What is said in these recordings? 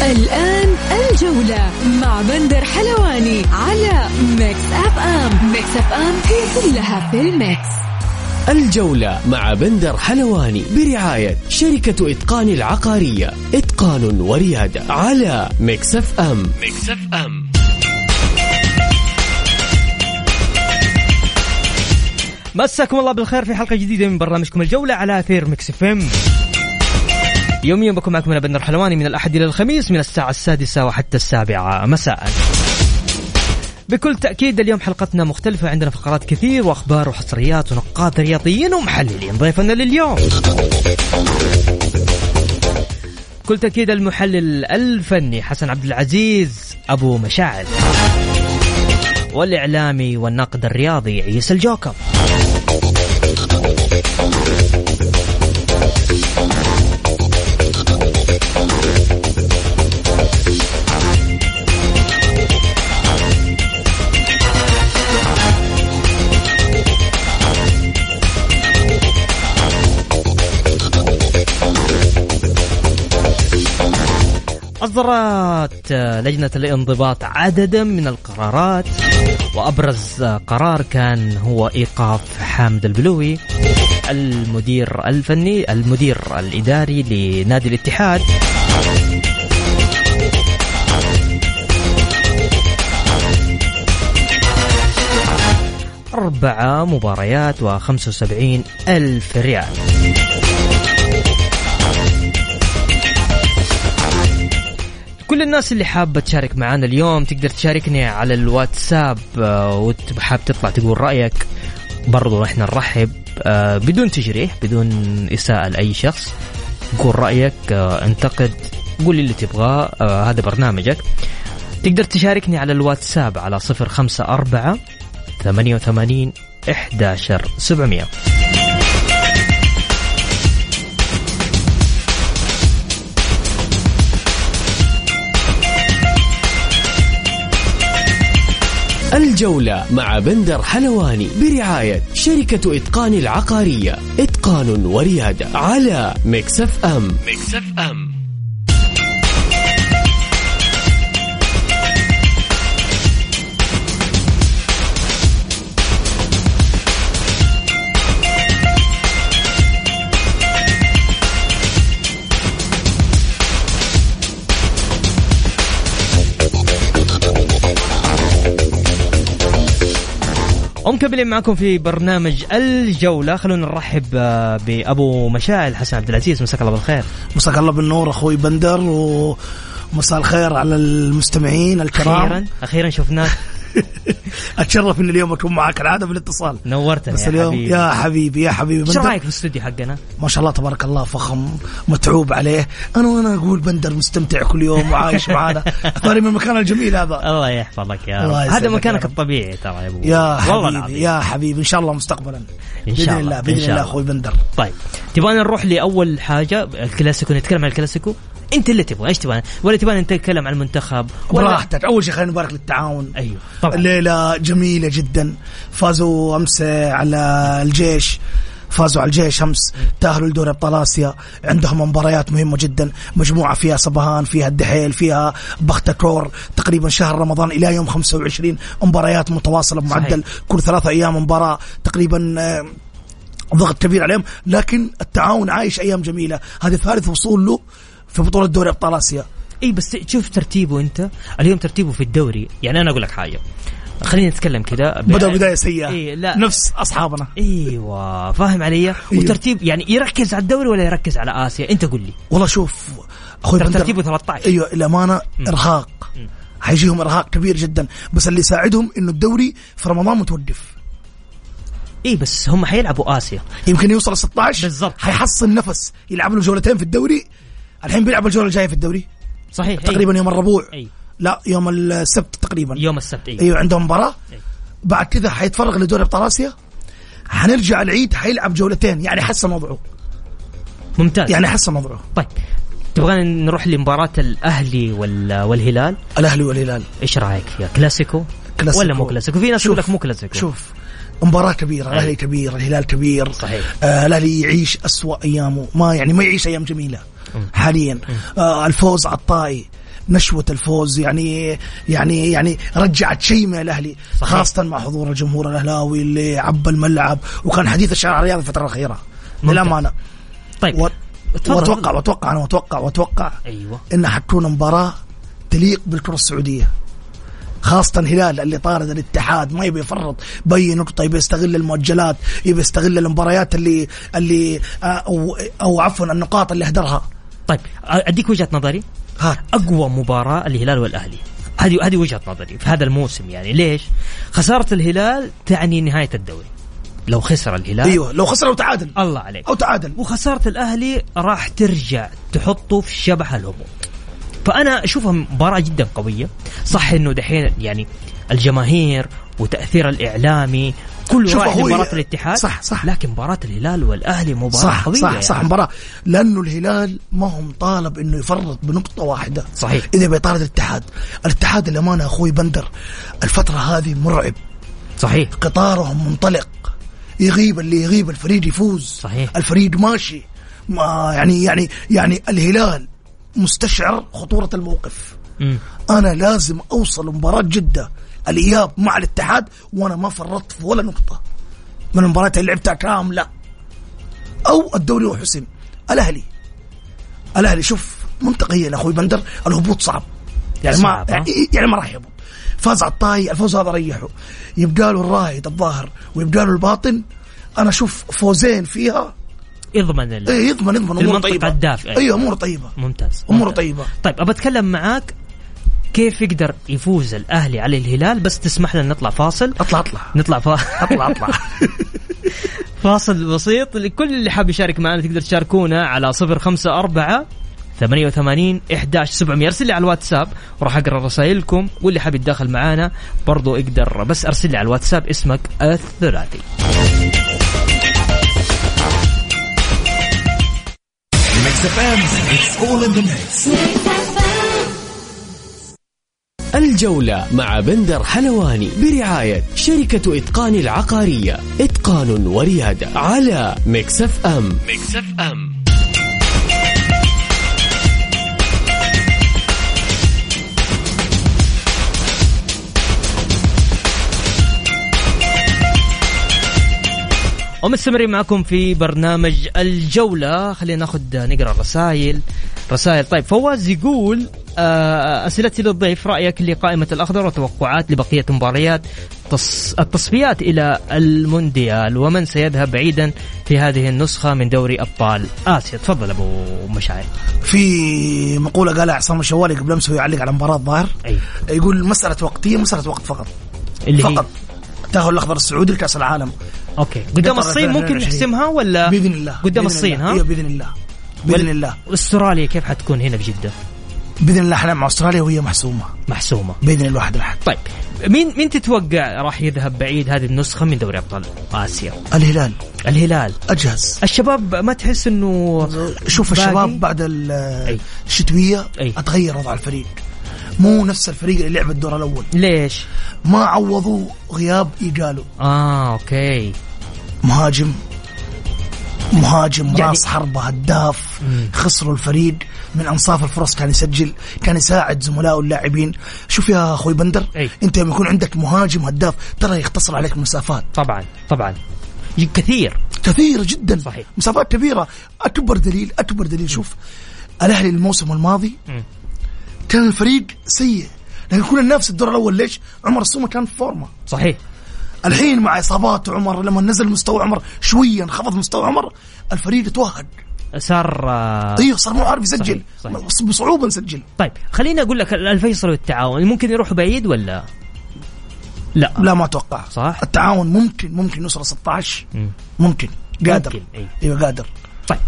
الآن الجولة مع بندر حلواني على Mix FM Mix FM هي كلها في ال mix. الجولة مع بندر حلواني برعاية شركة إتقان العقارية. إتقان وريادة على Mix FM Mix FM مساكم الله بالخير في حلقة جديدة من برنامجكم الجولة على أثير Mix FM يوميا بكون معكم أنا بندر حلواني من الأحد إلى الخميس من الساعة السادسة وحتى السابعة. مساء. بكل تأكيد اليوم حلقتنا مختلفة عندنا فقرات كثير وأخبار وحصريات ونقاد رياضيين ومحللين. ضيفنا لليوم. بكل تأكيد المحلل الفني حسن عبد العزيز أبو مشاعر والإعلامي والناقد الرياضي عيسى الجوكر. أصدرت لجنة الانضباط عددا من القرارات. وأبرز قرار كان هو إيقاف حامد البلوي المدير الفني المدير الإداري لنادي الاتحاد. أربعة مباريات وخمسة وسبعين ألف ريال. كل الناس اللي حابة تشارك معنا اليوم تقدر تشاركني على الواتساب آه، وحاب تطلع تقول رأيك. برضو إحنا نرحب آه، بدون تجريح بدون إساءة لأي شخص. قول رأيك آه، انتقد قول اللي تبغاه هذا برنامجك. تقدر تشاركني على الواتساب على 054 88 11700 الجولة مع بندر حلواني برعاية شركة إتقان العقارية. إتقان وريادة على Mix FM. Mix FM. ومكملين معكم في برنامج الجولة. خلونا نرحب آه، بأبو مشاعل حسن عبد العزيز. مساك الله بالخير. مساك الله بالنور أخوي بندر ومساء الخير على المستمعين الكرام. أخيرا أخيرا شفناك. اتشرف إن اليوم أكون معك العادة بالاتصال نورتنا بس يا اليوم حبيبي. يا حبيبي يا حبيبي. إيش رأيك في الاستوديو حقنا؟ ما شاء الله تبارك الله فخم متعوب عليه. أنا وأنا أقول بندر مستمتع كل يوم وعايش معانا. اختاري من المكان الجميل هذا. الله يحفظك يا رب. الله هذا مكانك. الطبيعي ترى يا أبو. يا حبيبي يا حبيبي. إن شاء الله مستقبلا. إن شاء الله، بإذن الله. أخوي بندر. طيب. تبغانا نروح لأول حاجة الكلاسيكو نتكلم عن الكلاسيكو؟ انت اللي تبغى إيش تبغى؟ ولا تبغى نتكلم عن المنتخب؟ براحتك. أول شيء خلينا نبارك للتعاون. أيوه طبعا. الليلة جميلة جدا. فازوا أمس على الجيش. فازوا على الجيش أمس. تأهلوا لدوري أبطال آسيا. عندهم مباريات مهمة جدا. مجموعة فيها صبهان فيها الدحيل فيها بختكور تقريبا شهر رمضان إلى يوم 25 مباريات متواصلة بمعدل كل ثلاثة أيام مباراة. تقريبا آه، ضغط كبير عليهم. لكن التعاون عايش أيام جميلة. هذه ثالث وصول له في بطولة دوري أبطال آسيا. إي بس شوف ترتيبه أنت. اليوم ترتيبه في الدوري. يعني أنا أقول لك حاجة. خلينا نتكلم كذا. بدأ بداية سيئة. إيه لا. نفس أصحابنا. أيوه فاهم علي؟ وترتيب يعني يركز على الدوري ولا يركز على آسيا؟ أنت قول لي. والله شوف أخوي ترتيبه 13 أيوه الامانه إرهاق. حيجيهم إرهاق كبير جدا. بس اللي يساعدهم إنه الدوري في رمضان متوقف. إي بس هم حيلعبوا آسيا. يمكن يوصل 16 بالضبط. حيحصل نفس. يلعب له جولتين في الدوري. الحين بيلعب الجولة الجاية في الدوري؟ صحيح تقريبا يوم الربوع. اي لا يوم السبت تقريبا. يوم السبت اي أيوه عندهم مباراة. أي. بعد كذا حيتفرغ لدوري أبطال آسيا. حنرجع العيد حيلعب جولتين. يعني حسن وضعه. ممتاز. يعني حسن وضعه. طيب تبغى نروح لمباراة الأهلي وال... والهلال؟ الأهلي والهلال. إيش رأيك فيها؟ كلاسيكو, كلاسيكو. ولا مو كلاسيكو؟ في ناس. يقول لك مو كلاسيكو. شوف مباراة كبيرة الاهلي كبير الهلال كبير. صحيح. آه الأهلي يعيش أسوأ أيامه. ما يعني ما يعيش أيام جميلة. حاليا. آه الفوز على الطائي نشوة الفوز يعني يعني يعني رجعت شيء من الأهلي صحيح. خاصة مع حضور الجمهور الأهلاوي اللي عبى الملعب وكان حديث الشارع الرياضي الفترة الأخيرة. للأمانة. طيب و... وأتوقع وأتوقع أنا واتوقع وأتوقع أيوة. انها حتكون مباراة تليق بالكرة السعودية. خاصة الهلال اللي طارد الاتحاد ما يبي يفرط باي نقطة يبي يستغل المؤجلات يبي يستغل المباريات اللي اللي آه، أو أو عفوا النقاط اللي هدرها طيب أديك وجهة نظري. هات أقوى مباراة الهلال والأهلي. هذه هذه وجهة نظري في هذا الموسم يعني. ليش؟ خسارة الهلال تعني نهاية الدوري. لو خسر الهلال أيوه لو خسر أو تعادل. الله عليك. أو تعادل. وخسارة الأهلي راح ترجع تحطه في شبح الهبوط. فأنا أشوفها مباراة جدا قوية. صح أنه دحين يعني الجماهير وتأثير الإعلامي كله شوف رايح هو لمباراة الاتحاد صح صح. لكن مباراة الهلال والأهلي مباراة صح قوية صح يعني. صح مباراة. لأنه الهلال ما هو مطالب إنه يفرط بنقطة واحدة. صحيح. إذا بيطارد الاتحاد الاتحاد الأمانة أخوي بندر الفترة هذه مرعب. صحيح. قطارهم منطلق. يغيب اللي يغيب الفريق يفوز. صحيح. الفريق ماشي. ما يعني يعني يعني الهلال مستشعر خطورة الموقف. مم. أنا لازم أوصل مباراة جدة الإياب مع الاتحاد وأنا ما فرطت في ولا نقطة. من المباريات اللي لعبتها كاملة. أو الدوري وحسم الأهلي. الأهلي شوف منطقيا أخوي بندر الهبوط صعب. يعني ما صعب،؟ يعني, ما راح يهبط. فاز على الطاي الفوز هذا ريحه. يبقى له الراهد الظاهر ويبقى له الباطن. أنا أشوف فوزين فيها. اضمن ال... إيه يضمن يضمن. أمور طيبة. الدافئة. أيوه أمور طيبة. ممتاز. أمور. طيبة. طيب أبى أتكلم معاك كيف يقدر يفوز الأهلي على الهلال؟ بس تسمح لنا نطلع فاصل. اطلع اطلع. نطلع فا... اطلع اطلع. فاصل بسيط. لكل اللي حاب يشارك معنا تقدر تشاركونا على صفر خمسة أربعة 88 11 700 أرسل لي على الواتساب وراح أقرأ رسائلكم واللي حاب يتداخل معانا برضو أقدر بس أرسل لي على الواتساب اسمك الثلاثي. Mix FM, it's all in the mix. الجولة مع بندر حلواني برعاية شركة إتقان العقارية. إتقان وريادة على Mix FM. Mix FM. ومستمرين معكم في برنامج الجولة. خلينا ناخذ نقرأ الرسائل. رسائل. طيب فواز يقول آه، أسئلتي للضيف رأيك لقائمة الأخضر وتوقعات لبقية مباريات تص... التصفيات إلى المونديال ومن سيذهب بعيدا في هذه النسخة من دوري أبطال آسيا؟ تفضل أبو مشاعر في مقولة قالها عصام الشوالي قبل أمس وهو يعلق على مباراة الظاهر. أي. يقول مسألة وقتية مسألة وقت فقط. اللي هي؟ فقط. التاهل الأخضر السعودي لكأس العالم. أوكي. قدام الصين ممكن 2020. نحسمها ولا بإذن الله قدام بإذن الصين الله. ها؟ أيوه بإذن الله. بإذن الله. استراليا كيف حتكون هنا في جدة؟ بإذن الله إحنا مع أستراليا وهي محسومة. محسومة. بإذن الواحد الاحد طيب. مين مين تتوقع راح يذهب بعيد هذه النسخة من دوري أبطال آسيا؟ الهلال. الهلال. أجهز. الشباب ما تحس إنه شوف باقي؟ الشباب بعد. الشتوية أي. أتغير وضع الفريق. مو نفس الفريق اللي لعب الدور الأول. ليش؟ ما عوضوا غياب إيجالو. آه أوكي. مهاجم. مهاجم يعني- راس حربة هداف. خسروا الفريق. من أنصاف الفرص كان يسجل كان يساعد زملائه اللاعبين. شوف يا أخوي بندر أي. أنت لما يكون عندك مهاجم هداف ترى يختصر عليك مسافات. طبعا طبعا. كثير. كثيرة جدا. صحيح. مسافات كبيرة. أكبر دليل أكبر دليل. شوف الأهلي الموسم الماضي مم. كان الفريق سيء. لكن كنا ننافس الدور الأول ليش؟ عمر السومة كان في فورمة. صحيح. الحين مع إصابات عمر لما نزل مستوى عمر شويا انخفض مستوى عمر الفريق توهق. صار أيوه صار مو عارف يسجل. صحيح، بصعوبة نسجل. طيب خليني أقول لك الفيصل والتعاون ممكن يروحوا بعيد ولا؟ لا. لا ما أتوقع. صح؟ التعاون ممكن ممكن نوصل 16 مم. ممكن. قادر. ممكن،. أيوه قادر. طيب.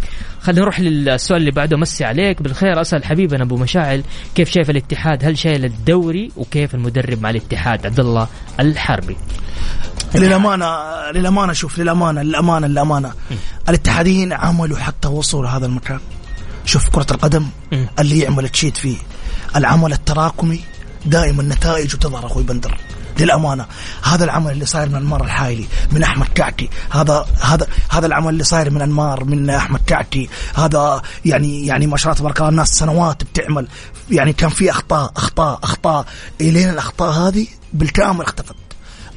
خلينا نروح للسؤال اللي بعده. مسي عليك. بالخير أسأل حبيبنا أبو مشاعل كيف شايف الاتحاد؟ هل شايل الدوري؟ وكيف المدرب مع الاتحاد؟ عبد الله الحربي. للأمانة للأمانة شوف للأمانة للأمانة للأمانة. الاتحاديين عملوا حتى وصلوا لهذا المكان. شوف كرة القدم. اللي يعمل تشيت فيه. العمل التراكمي دائما نتائجه تظهر أخوي بندر. للأمانة. هذا العمل اللي صاير من أنمار الحايلي من أحمد كعكي. هذا هذا هذا العمل اللي صاير من أنمار من أحمد كعكي. هذا يعني يعني ما شاء الله تبارك الله الناس سنوات بتعمل. يعني كان في أخطاء أخطاء أخطاء. إلين الأخطاء هذه بالكامل اختفت.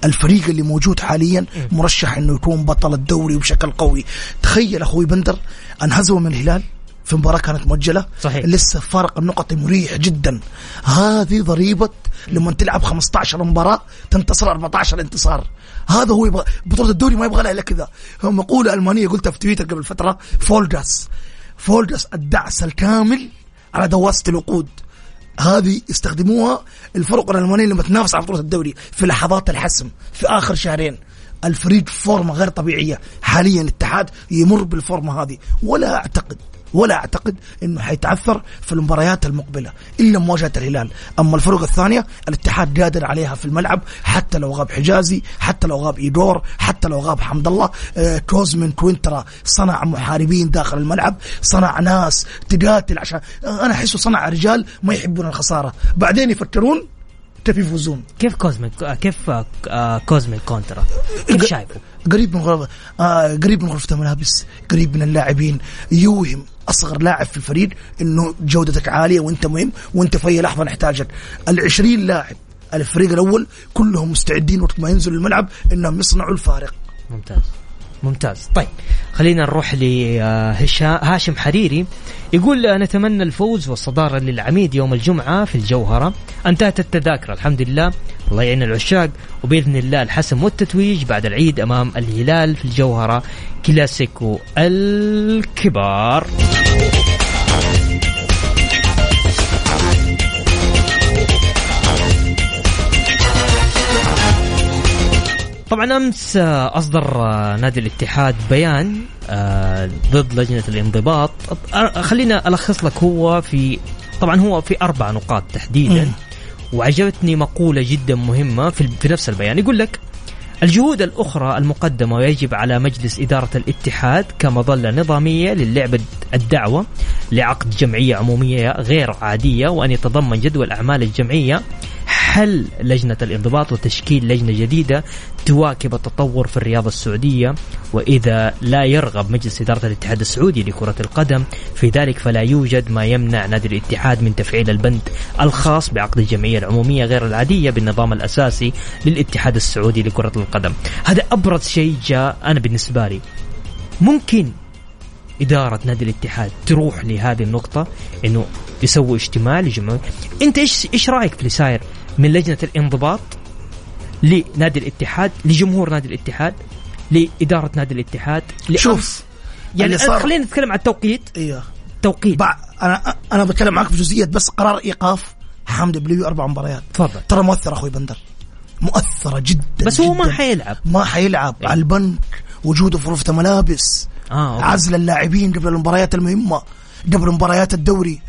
الفريق اللي موجود حاليا مرشح إنه يكون بطل الدوري بشكل قوي. تخيل أخوي بندر انهزموا من الهلال. في مباراة كانت مؤجلة صحيح. لسه فرق النقط مريح جدا. هذه ضريبة لما تلعب 15 مباراة تنتصر 14 انتصار. هذا هو يبغى بطولة الدوري ما يبغى لها إلا كذا. هو مقولة ألمانية قلتها في تويتر قبل فترة Vollgas Vollgas الدعس الكامل على دواسة الوقود. هذه يستخدموها الفرق الألمانية لما تنافس على بطولة الدوري في لحظات الحسم في آخر شهرين. الفريق فورمة غير طبيعية. حاليا الاتحاد يمر بالفورمة هذه. ولا أعتقد ولا أعتقد إنه حيتعثر في المباريات المقبلة إلا مواجهة الهلال، أما الفرق الثانية الاتحاد قادر عليها في الملعب حتى لو غاب حجازي، حتى لو غاب إيقور، حتى لو غاب حمد الله، آه كوزمين كونترا صنع محاربين داخل الملعب، صنع ناس تقاتل عشان آه أنا أحسه صنع رجال ما يحبون الخسارة، بعدين يفكرون كيف يفوزون. كيف كوزميك كيف آه، كوزمين كونترا؟ كيف شايفه؟ قريب من غرفة آه قريب من غرفة الملابس قريب من اللاعبين. يوهم أصغر لاعب في الفريق إنه جودتك عالية وأنت مهم وأنت في أي لحظة نحتاجك ال20 لاعب الفريق الأول كلهم مستعدين وقت ما ينزلوا الملعب إنهم يصنعوا الفارق. ممتاز. ممتاز. طيب خلينا نروح لهاشم حريري يقول آه، نتمنى الفوز والصدارة للعميد يوم الجمعة في الجوهرة. أنتهت التذاكر الحمد لله الله يعين العشاق. وبإذن الله الحسم والتتويج بعد العيد أمام الهلال في الجوهرة. كلاسيكو الكبار. طبعا أمس آه، أصدر آه، نادي الاتحاد بيان آه، ضد لجنة الانضباط خلينا ألخص لك هو في طبعا هو في أربع نقاط تحديدا. وعجبتني مقولة جدا مهمة في في نفس البيان يقول لك الجهود الأخرى المقدمة ويجب على مجلس إدارة الاتحاد كمظلة نظامية للعبة الدعوة لعقد جمعية عمومية غير عادية وأن يتضمن جدول أعمال الجمعية حل لجنة الانضباط وتشكيل لجنة جديدة تواكب التطور في الرياضة السعودية وإذا لا يرغب مجلس إدارة الاتحاد السعودي لكرة القدم في ذلك فلا يوجد ما يمنع نادي الاتحاد من تفعيل البند الخاص بعقد الجمعية العمومية غير العادية بالنظام الأساسي للاتحاد السعودي لكرة القدم. هذا أبرز شيء جاء أنا بالنسبة لي. ممكن إدارة نادي الاتحاد تروح لهذه النقطة إنه يسووا اجتماع لجمعوا أنت إيش إيش رأيك في اللي صاير؟ من لجنة الانضباط لنادي الاتحاد لجمهور نادي الاتحاد لإدارة نادي الاتحاد. شوف يعني صار- خلينا نتكلم عن التوقيت. أيوه توقيت. بع... أنا أنا بتكلم معك في جزئيه بس قرار إيقاف حمد بليوي أربع مباريات. تفضل. ترى مؤثر أخوي بندر. مؤثرة جدا بس هو ما جداً. حيلعب. ما حيلعب. إيه. على البنك وجوده في غرفة ملابس آه أوكي. عزل اللاعبين قبل المباريات المهمة قبل مباريات الدوري.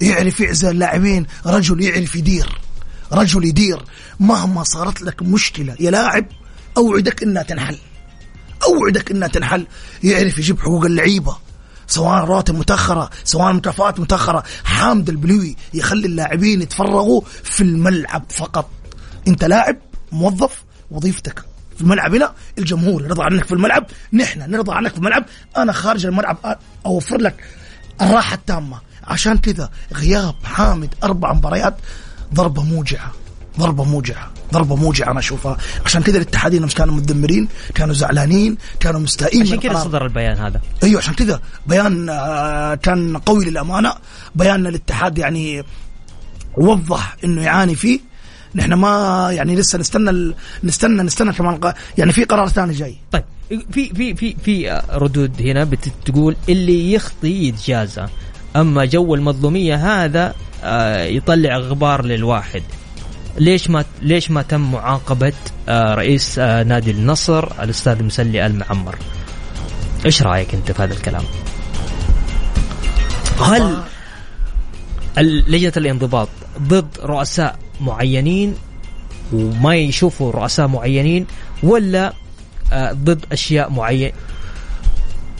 يعرف يعزل اللاعبين رجل يعرف يدير. رجل يدير مهما صارت لك مشكلة يا لاعب أوعدك إنها تنحل. أوعدك إنها تنحل. يعرف يجيب حقوق اللعيبة سواء رواتب متأخرة سواء مكافآت متأخرة. حامد البلوي يخلي اللاعبين يتفرغوا في الملعب فقط. أنت لاعب موظف وظيفتك. في الملعب هنا الجمهور يرضى عنك في الملعب نحن نرضى عنك في الملعب. أنا خارج الملعب أ- أوفر لك الراحة التامة. عشان كذا غياب حامد أربع مباريات ضربة موجعة. ضربة موجعة. ضربة موجعة أنا أشوفها. عشان كذا الاتحادين مش كانوا متدمرين كانوا زعلانين كانوا مستائين عشان كذا. صدر البيان هذا. أيوه عشان كذا. بيان آه، كان قوي للأمانة. بيان الاتحاد يعني وضح إنه يعاني فيه. نحن ما يعني لسه نستنى ال- نستنى نستنى كمان يعني في قرار ثاني جاي. طيب في في في في ردود هنا بتقول اللي يخطي يتجازى أما جو المظلومية هذا يطلع غبار للواحد. ليش ما ليش ما تم معاقبة آه، رئيس آه، نادي النصر الأستاذ مسلي المعمر إيش رأيك أنت في هذا الكلام؟ هل لجنة الانضباط ضد رؤساء معينين وما يشوفوا رؤساء معينين ولا آه، ضد أشياء معينة؟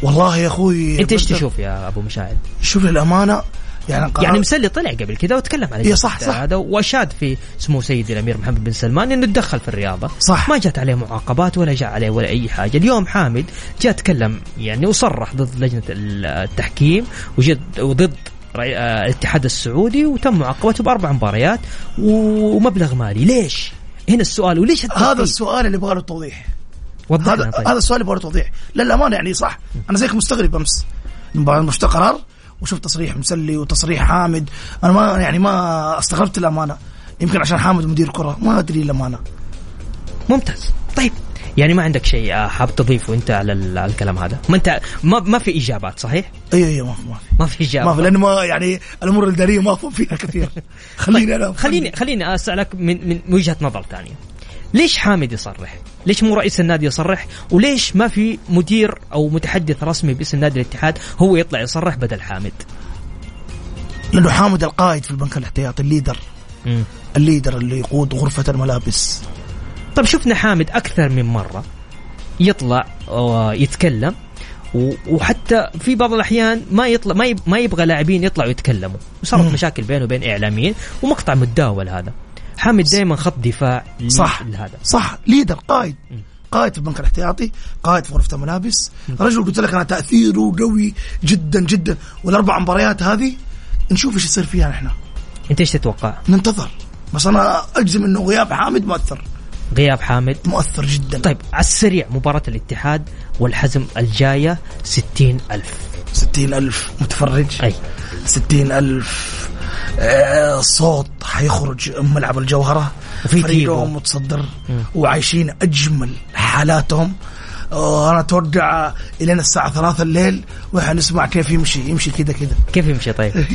والله يا أخوي أنت إيش تشوف يا أبو مشاعل؟ شوف للأمانة يعني يعني مسلي طلع قبل كذا وتكلم عن إيه صح، صح. هذا وأشاد في سمو سيدي الأمير محمد بن سلمان إنه تدخل في الرياضة صح. ما جات عليه معاقبات ولا جاء عليه ولا أي حاجة اليوم حامد جاء تكلم يعني وصرح ضد لجنة التحكيم وجد وضد آه، الاتحاد السعودي وتم معاقبته بأربع مباريات ومبلغ مالي ليش هنا السؤال وليش هذا التحكيم؟ السؤال اللي يبغى له توضيح هذا طيب. هذا السؤال يبغى له توضيح للأمانة يعني صح أنا زيك مستغرب أمس شفت قرار وشفت تصريح مسلي وتصريح حامد. أنا ما يعني ما استغربت الأمانة. يمكن عشان حامد مدير كرة. ما أدري الأمانة. ممتاز. طيب. يعني ما عندك شيء آه، حاب تضيفه انت على ال- على الكلام هذا؟ ما انت ما, ما في إجابات صحيح؟ أيوه أيوه ما في ما في. ما في اجابات ما في لأنه ما يعني الأمور الاداريه ما افهم فيها كثير. خليني أنا خليني خليني أسألك من من وجهة نظر ثانية. ليش حامد يصرح؟ ليش مو رئيس النادي يصرح؟ وليش ما في مدير أو متحدث رسمي باسم نادي الاتحاد هو يطلع يصرح بدل حامد؟ لأنه حامد القائد في البنك الاحتياطي ال leader مم. ال leader اللي يقود غرفة الملابس طيب شفنا حامد أكثر من مرة يطلع ويتكلم وحتى في بعض الأحيان ما يطلع ما ما يبغى لاعبين يطلعوا يتكلموا وصارت. مشاكل بينه وبين إعلاميين ومقطع متداول هذا حامد دائما خط دفاع صح. لهذا صح. ليدر قائد. قائد في البنك الاحتياطي قائد في غرفة الملابس. رجل قلت لك أنا تأثيره قوي جدا جدا. والأربع مباريات هذه نشوف إيش يصير فيها نحن. أنت إيش تتوقع؟ ننتظر. بس أنا أجزم إنه غياب حامد مؤثر. غياب حامد؟ مؤثر جدا. طيب على السريع مباراة الاتحاد والحزم الجاية ستين ألف. ستين ألف متفرج. أي. ستين ألف. صوت حيخرج من ملعب الجوهرة. وفي فريقهم. متصدر وعايشين أجمل حالاتهم. آه، أنا أتوقع إلين الساعة ثلاثة الليل وحنسمع كيف يمشي. يمشي كذا كذا. كيف يمشي طيب؟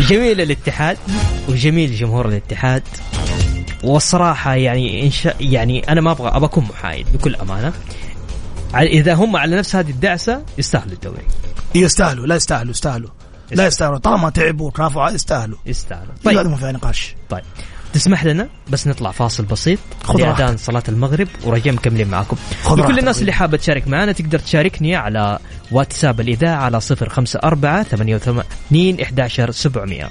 جميل الاتحاد وجميل جمهور الاتحاد. والصراحة يعني إن شاء يعني أنا ما أبغى أبغى أكون محايد بكل أمانة. إذا هم على نفس هذه الدعسة يستاهلوا الدوري. يستاهلوا لا يستاهلوا يستاهلوا. لا يستاهلوا. طالما تعبوا ترافعوا يستاهلوا. يستاهلوا. طيب. هذا ما فيها نقاش. طيب. تسمح لنا بس نطلع فاصل بسيط. لأذان صلاة المغرب ورجاء مكملين معاكم. لكل الناس اللي حابة تشارك معنا تقدر تشاركني على واتساب الإذاعة على 054 88 11 700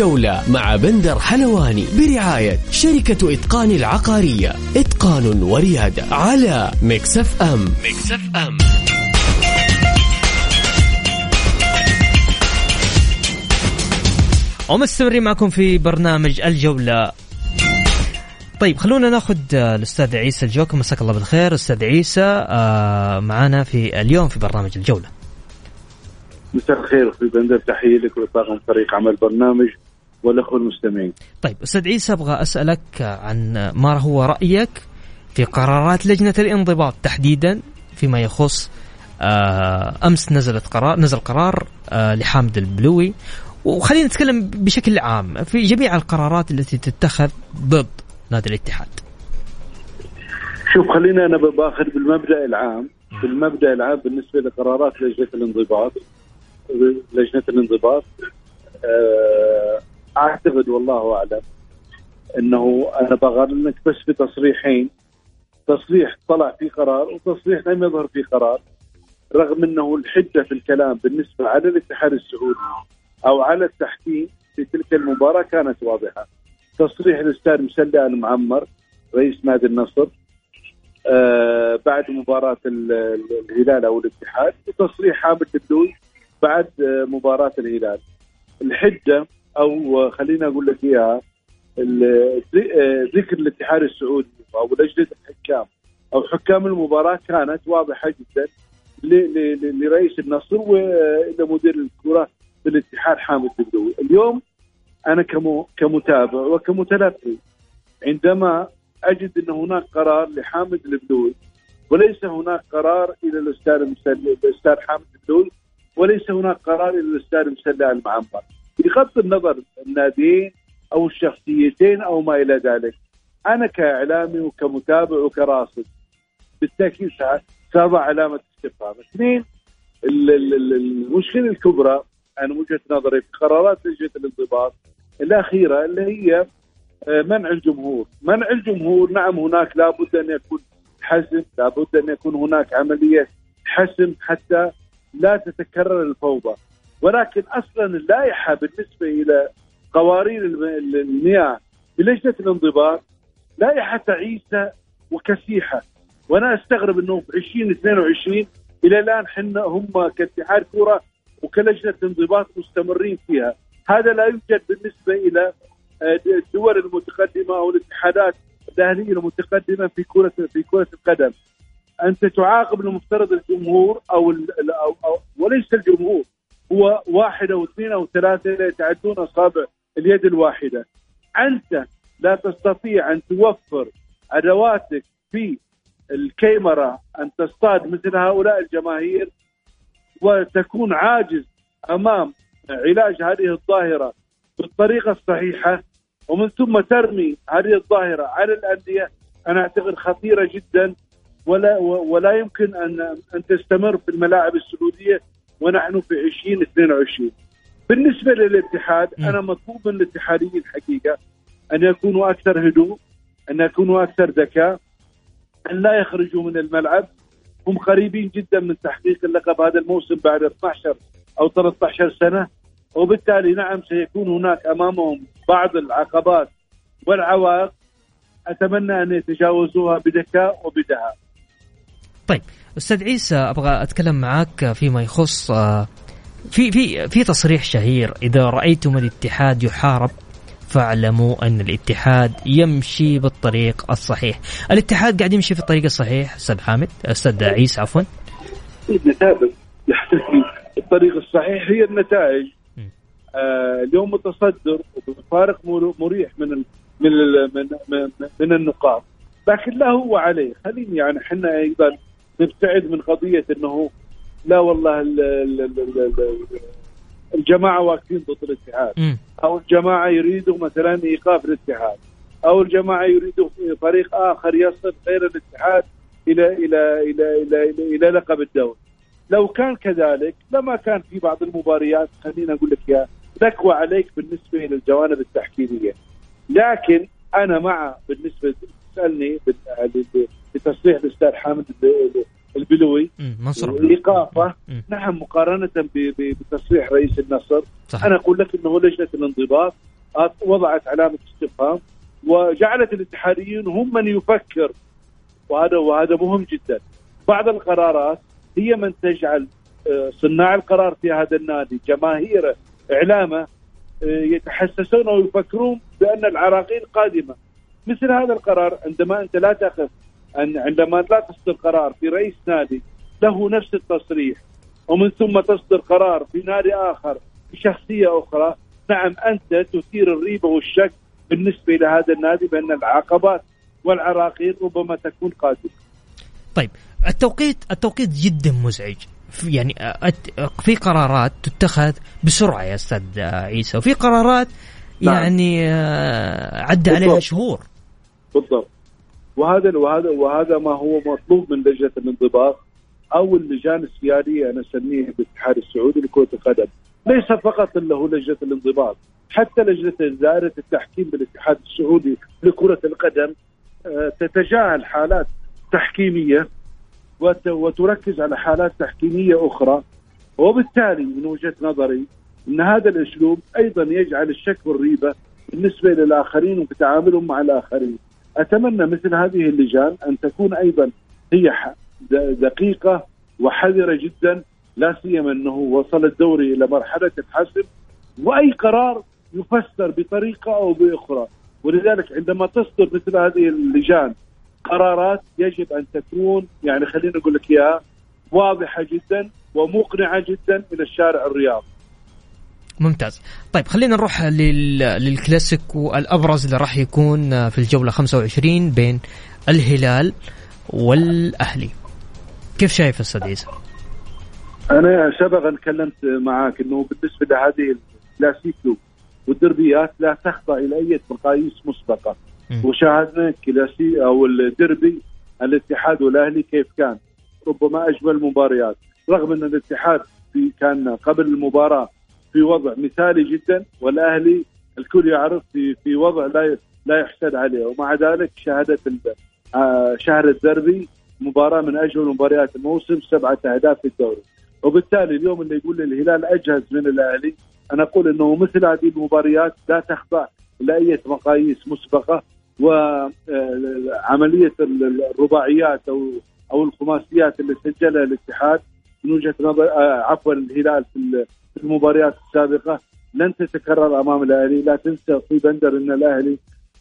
الجولة مع بندر حلواني برعاية شركة إتقان العقارية. إتقان وريادة على Mix FM. Mix FM. ومستمرين معكم في برنامج الجولة. طيب خلونا ناخذ آه، الأستاذ عيسى الجوكر. مساك الله بالخير. أستاذ عيسى آه، معنا في اليوم في برنامج الجولة. مساء الخير أخوي بندر. تحية لك ولطاقم فريق عمل برنامج. والأخوة المستمعين. طيب أستاذ عيسى أبغى أسألك عن ما هو رأيك في قرارات لجنة الانضباط تحديدا فيما يخص آه، أمس نزلت قرار نزل قرار آه، لحامد البلوي. وخلينا نتكلم بشكل عام في جميع القرارات التي تتخذ ضد نادي الاتحاد. شوف خلينا أنا بآخذ بالمبدأ العام. بالمبدا العام بالنسبة لقرارات لجنة الانضباط لجنة الانضباط آه، أعتقد والله أعلم أنه أنا بغير لك بس بتصريحين تصريح طلع في قرار وتصريح لم يظهر في قرار رغم أنه الحدة في الكلام بالنسبة على الاتحاد السعودي أو على التحكيم في تلك المباراة كانت واضحة. تصريح الأستاذ مسلي المعمر رئيس نادي النصر آه بعد مباراة ال- ال- الهلال أو الاتحاد وتصريح حامد الدوي بعد آه مباراة الهلال. الحدة أو خليني أقول لك إياها ذكر الاتحاد السعودي أو لجنة الحكام أو حكام المباراة كانت واضحة جدا لرئيس النصر وإلى مدير الكرة في الاتحاد حامد الدوي. اليوم أنا كمتابع وكمتلقي عندما أجد أن هناك قرار لحامد البدوي وليس هناك قرار إلى الأستاذ الأستاذ حامد البدوي وليس هناك قرار إلى الأستاذ مسلي المعمر بغض النظر الناديين أو الشخصيتين أو ما إلى ذلك أنا كإعلامي وكمتابع وكراصد بالتأكيد سأضع علامة استفهام. اثنين ال- ال- ال- المشكلة الكبرى أنا وجهة نظري في قرارات لجنة الانضباط الأخيرة اللي هي آه، منع الجمهور، منع الجمهور نعم هناك لابد أن يكون حسم، لابد أن يكون هناك عملية حسم حتى لا تتكرر الفوضى، ولكن أصلا اللائحة بالنسبة إلى قوارير الم- المياه بلجنة الانضباط لائحة تعيسة وكسيحة، وأنا أستغرب انه في 2022 إلى الآن حنا هم كاتحاد كره وكلجنة انضباط مستمرين فيها، هذا لا يوجد بالنسبة إلى آه، الدول المتقدمة أو الاتحادات الاهليه المتقدمة في كره في كرة القدم. أنت تعاقب المفترض الجمهور أو, أو, أو وليس الجمهور. هو واحد أو اثنين أو ثلاثة لا يتعدون اصابع اليد الواحدة. أنت لا تستطيع أن توفر أدواتك في الكاميرا أن تصطاد مثل هؤلاء الجماهير وتكون عاجز أمام علاج هذه الظاهرة بالطريقة الصحيحة. ومن ثم ترمي هذه الظاهرة على الأندية. أنا أعتقد خطيرة جدا. ولا ولا يمكن ان أن تستمر في الملاعب السعودية. ونحن في 2022 بالنسبة للاتحاد م. أنا مطلوب من الاتحاديين حقيقه أن يكونوا أكثر هدوء أن يكونوا أكثر ذكاء أن لا يخرجوا من الملعب هم قريبين جدا من تحقيق اللقب هذا الموسم بعد 12 أو 13 سنة وبالتالي نعم سيكون هناك أمامهم بعض العقبات والعوائق أتمنى أن يتجاوزوها بذكاء وبدهاء. طيب أستاذ عيسى أبغى أتكلم معاك فيما يخص آه، في في في تصريح شهير إذا رأيتم الاتحاد يحارب فاعلموا أن الاتحاد يمشي بالطريق الصحيح، الاتحاد قاعد يمشي في الطريق الصحيح أستاذ حامد أستاذ عيسى عفوا. النتائج الطريق الصحيح هي النتائج. آه اليوم متصدر وبفارق مر- مريح من ال من ال من, من, من النقاط. لكن لا هو عليه. خليني يعني إحنا أيضا نبتعد من قضية إنه لا والله ال ال ال ال الجماعة واقفين ضد الاتحاد. أو الجماعة يريدوا مثلا إيقاف الاتحاد أو الجماعة يريدوا فريق آخر يصل غير الاتحاد إلى إلى إلى إلى إلى, إلى لقب الدوري. لو كان كذلك لما كان في بعض المباريات خليني أقول لك يا تقوى عليك بالنسبة إلى الجوانب التحكيمية. لكن أنا مع بالنسبة تسالني بتصريح الأستاذ حامد الب- البلوي. مم. منصور. ايقافه مم. نعم مقارنة بتصريح رئيس النصر. صح أنا أقول لك إنه لجنة الانضباط. وضعت علامة استفهام. وجعلت الاتحاديين هم من يفكر. وهذا وهذا مهم جدا. بعض القرارات هي من تجعل آه، صناع القرار في هذا النادي جماهيره إعلامه آه، يتحسسون ويفكرون بأن العراقيل قادمة. مثل هذا القرار عندما أنت لا تقف أن عندما لا تصدر قرار في رئيس نادي له نفس التصريح ومن ثم تصدر قرار في نادي آخر بشخصية أخرى نعم أنت تثير الريبة والشك بالنسبة إلى هذا النادي بأن العقبات والعراقيل ربما تكون قادمة طيب التوقيت التوقيت جدا مزعج في- يعني في قرارات تتخذ بسرعة يا أستاذ عيسى وفي قرارات نعم. يعني آه، عدى عليها. شهور بالضبط وهذا وهذا وهذا ما هو مطلوب من لجنة الانضباط أو اللجان السيادية أنا اسميها بالاتحاد السعودي لكرة القدم ليس فقط اللي هو لجنة الانضباط حتى لجنة دائرة التحكيم بالاتحاد السعودي لكرة القدم آه، تتجاهل حالات تحكيمية وت- وتركز على حالات تحكيمية أخرى وبالتالي من وجهة نظري إن هذا الأسلوب أيضا يجعل الشك والريبة بالنسبة للآخرين وبتعاملهم مع الآخرين. أتمنى مثل هذه اللجان أن تكون أيضا هي دقيقة وحذرة جدا لا سيما أنه وصل الدوري إلى مرحلة الحسم وأي قرار يفسر بطريقة أو بأخرى ولذلك عندما تصدر مثل هذه اللجان قرارات يجب أن تكون يعني خلينا نقول لك إياها واضحة جدا ومقنعة جدا إلى الشارع الرياضي. ممتاز. طيب خلينا نروح لل... للكلاسيكو الابرز اللي راح يكون في الجولة 25 بين الهلال والأهلي. كيف شايف أستاذ عيسى؟ أنا سبقا تكلمت معك إنه بالنسبة لهذه الكلاسيكو والدربيات لا تخضع إلى أي مقاييس مسبقة. وشاهدنا الكلاسي أو الدربي الاتحاد والأهلي كيف كان. ربما أجمل مباريات. رغم إن الاتحاد في كان قبل المباراة في وضع مثالي جدا والأهلي الكل يعرف في في وضع لا لا يحسد عليه. ومع ذلك شهدت آه، شهر الدربي مباراة من أجمل مباريات الموسم سبعة أهداف في الدوري. وبالتالي اليوم اللي يقول الهلال أجهز من الأهلي أنا أقول إنه مثل هذه المباريات لا تخضع لأي مقاييس مسبقة وعمليه الرباعيات أو أو الخماسيات اللي سجلها الاتحاد. من وجهة نظر آه، عفوا الهلال في ال- في المباريات السابقة لن تتكرر أمام الأهلي، لا تنسى أخوي بندر إن الأهلي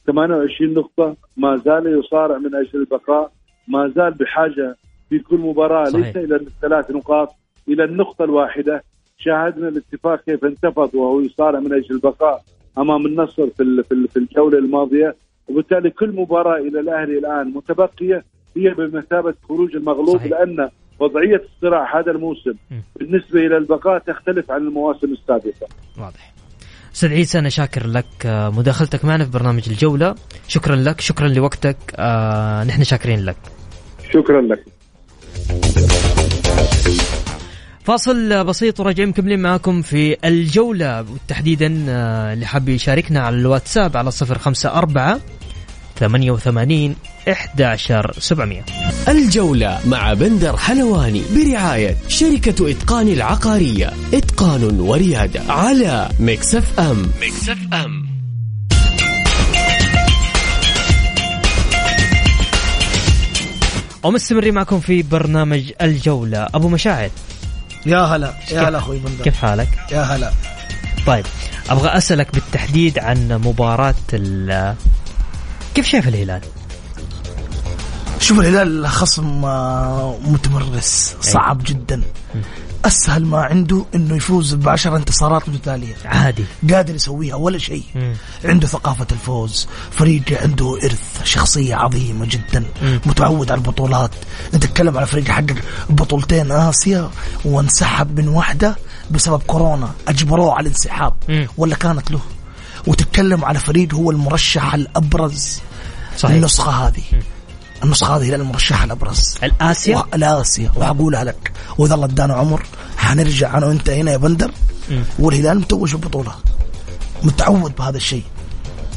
28 نقطة ما زال يصارع من أجل البقاء، ما زال بحاجة في كل مباراة صحيح. ليس إلى الثلاث نقاط إلى النقطة الواحدة، شاهدنا الاتفاق كيف انتفض وهو يصارع من أجل البقاء أمام النصر في في في الجولة الماضية، وبالتالي كل مباراة إلى الأهلي الآن متبقية هي بمثابة خروج المغلوب صحيح. لأن وضعية الصراع هذا الموسم. بالنسبة إلى البقاء تختلف عن المواسم السابقة. واضح أستاذ عيسى أنا شاكر لك آه، مداخلتك معنا في برنامج الجولة شكرا لك شكرا لوقتك آه نحن شاكرين لك شكرا لك. فاصل بسيط وراجعين مكملين معاكم في الجولة تحديدا آه، اللي حاب يشاركنا على الواتساب على صفر خمسة أربعة ثمانية وثمانين إحداشر سبعمية. الجولة مع بندر حلواني برعاية شركة إتقان العقارية. إتقان وريادة على Mix FM. Mix FM. ومستمرين معكم في برنامج الجولة. أبو مشاعر يا هلا يا هلا أخوي بندر. كيف حالك؟ يا هلا. طيب أبغى أسألك بالتحديد عن مباراة ال كيف شايف الهلال؟ شوف الهلال خصم آه، متمرس صعب جدا. أسهل ما عنده إنه يفوز بعشر انتصارات متتالية. عادي. قادر يسويها ولا شيء. عنده ثقافة الفوز فريق عنده إرث شخصية عظيمة جدا مم. متعود على البطولات. انت تتكلم على فريق حقق بطولتين آسيا وانسحب من واحدة بسبب كورونا. أجبروه على الانسحاب. ولا كانت له. وتتكلم على فريق هو المرشح الأبرز. صحيح. النسخة هذه. النسخة هذه هي المرشح الأبرز الآسيا؟ الآسيا. وأقولها لك. وإذا الله ادانا عمر حنرجع أنا وأنت هنا يا بندر. مم. والهلال متوج البطولة متعود بهذا الشيء.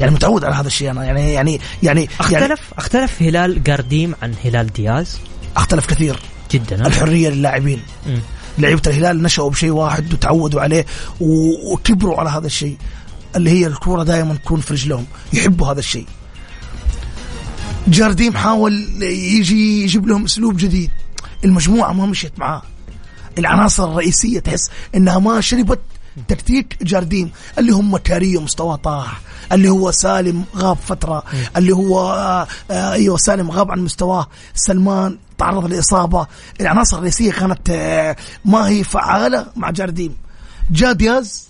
يعني متعود على هذا الشيء. أنا يعني يعني يعني يعني أختلف اختلف هلال قارديم عن هلال دياز؟ أختلف كثير. جدا ها؟ الحرية للاعبين. مم. لعيبة الهلال نشأوا بشيء واحد وتعودوا عليه و- وكبروا على هذا الشيء. اللي هي الكرة دائما تكون في رجلهم. يحبوا هذا الشيء. جارديم حاول يجي يجيب لهم أسلوب جديد. المجموعة ما مشيت معاه. العناصر الرئيسية تحس إنها ما شربت تكتيك جارديم اللي هم كاريو مستواه طاح اللي هو سالم غاب فترة اللي هو آه، أيوه سالم غاب عن مستواه. سلمان تعرض لإصابة. العناصر الرئيسية كانت آه، ما هي فعالة مع جارديم جا دياز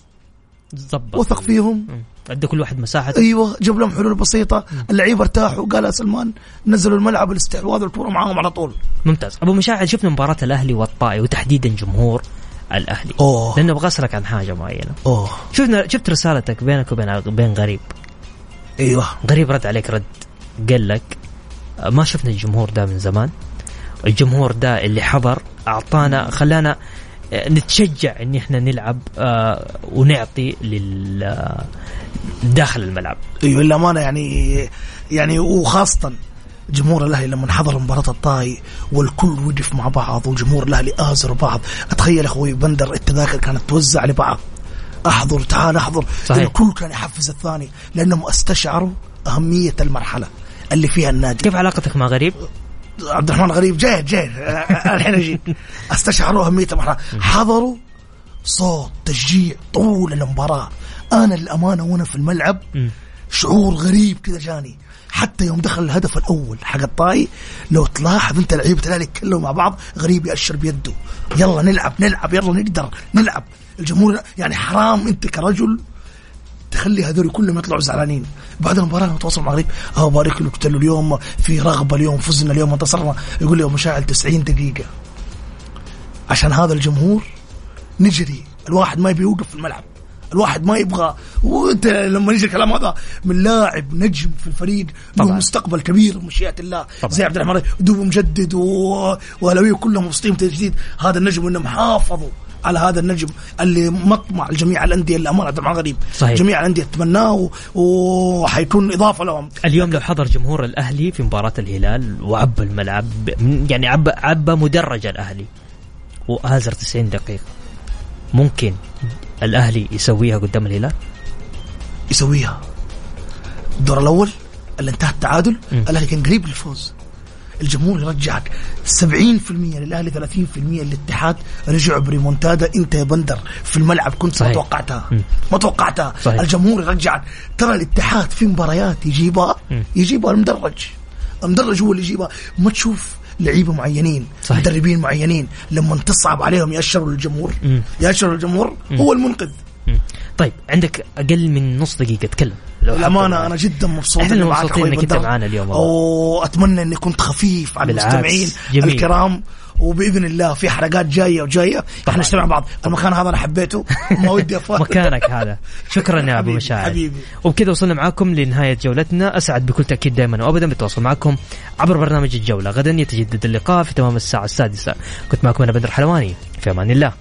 وثق فيهم. ادى كل واحد مساحته. أيوه جاب لهم حلول بسيطة. اللعيبة ارتاحوا. قال سلمان نزلوا الملعب الاستحواذ الكورة معاهم على طول. ممتاز. أبو مشاعر شفنا مباراة الأهلي والطائي وتحديدا جمهور الأهلي. أوه. لأنه أبغى اسالك عن حاجة معينة. أوه. شفنا شفت رسالتك بينك وبين بين غريب. أيوه. غريب رد عليك رد قال لك ما شفنا الجمهور ده من زمان. الجمهور ده اللي حضر أعطانا خلانا نتشجع إن إحنا نلعب آه، ونعطي لل آه، داخل الملعب. أيوه للأمانة يعني يعني وخاصة جمهور الأهلي لما حضر مباراة الطائي والكل وقف مع بعض وجمهور الأهلي ازروا بعض. أتخيل أخوي بندر التذاكر كانت توزع لبعض. أحضر تعال أحضر. صحيح. الكل كان يحفز الثاني لانهم استشعروا أهمية المرحلة اللي فيها النادي. كيف علاقتك مع غريب؟ عبد الرحمن غريب جاي جاي الحين أجي استشعروا اهميه المرحله حضروا صوت تشجيع طول المباراة. أنا للامانه وأنا في الملعب. شعور غريب كذا جاني. حتى يوم دخل الهدف الأول حق الطاي لو تلاحظ أنت لعيبه الاهلي يتكلموا مع بعض غريب يأشر بيده. يلا نلعب نلعب يلا نقدر نلعب. الجمهور يعني حرام أنت كرجل تخلي هذول كلهم يطلعوا زعلانين. بعد المباراه لما تواصل مع غريب آه بارك له قلت له اليوم. في رغبة اليوم فزنا اليوم انتصرنا. يقول لي مشاعل 90 دقيقة. عشان هذا الجمهور نجري. الواحد ما يبي يوقف في الملعب. الواحد ما يبغى. وانت لما يجي الكلام هذا من لاعب نجم في الفريق له. مستقبل كبير بمشيئه الله. طبعاً. زي عبد الرحمن دوب مجدد وأهلاوية كلهم مبسوطين تجديد هذا النجم إنهم حافظوا. على هذا النجم اللي مطمع لجميع الأندية اللي امانه غريب. صحيح. جميع الأندية تتمناه وحيكون إضافة لهم. اليوم لو حضر جمهور الأهلي في مباراة الهلال وعبى الملعب يعني عبى عبى مدرج الأهلي. وآزر 90 دقيقة. ممكن الأهلي يسويها قدام الهلال؟ يسويها. الدور الأول اللي انتهى التعادل. الأهلي كان قريب للفوز. الجمهور يرجعك 70% للأهلي 30% للاتحاد رجعوا بريمونتادا انت يا بندر في الملعب كنت صحيح. ما توقعتها. ما توقعتها صحيح. الجمهور يرجعك ترى الاتحاد في مباريات يجيبها. يجيبها المدرج المدرج هو اللي يجيبها ما تشوف لعيبة معينين صحيح. مدربين معينين لما تصعب عليهم يأشروا للجمهور مم. يأشروا للجمهور هو المنقذ. طيب عندك أقل من نص دقيقة تكلم لو الأمانة. أنا جدا مبسوط إني معك أخوي إنك أنت. معانا اليوم. وأتمنى إني كنت خفيف على. المستمعين جميل. الكرام وبإذن الله في حلقات جاية وجاية إحنا نجتمع مع بعض المكان هذا أنا حبيته وما ودي أفوت مكانك هذا شكرا يا أبو مشاعر حبيبي. وبكذا وصلنا معاكم لنهاية جولتنا أسعد بكل تأكيد دائما وابدا بالتواصل معكم عبر برنامج الجولة غدا يتجدد اللقاء في تمام الساعة السادسة كنت معكم أنا بدر حلواني في أمان الله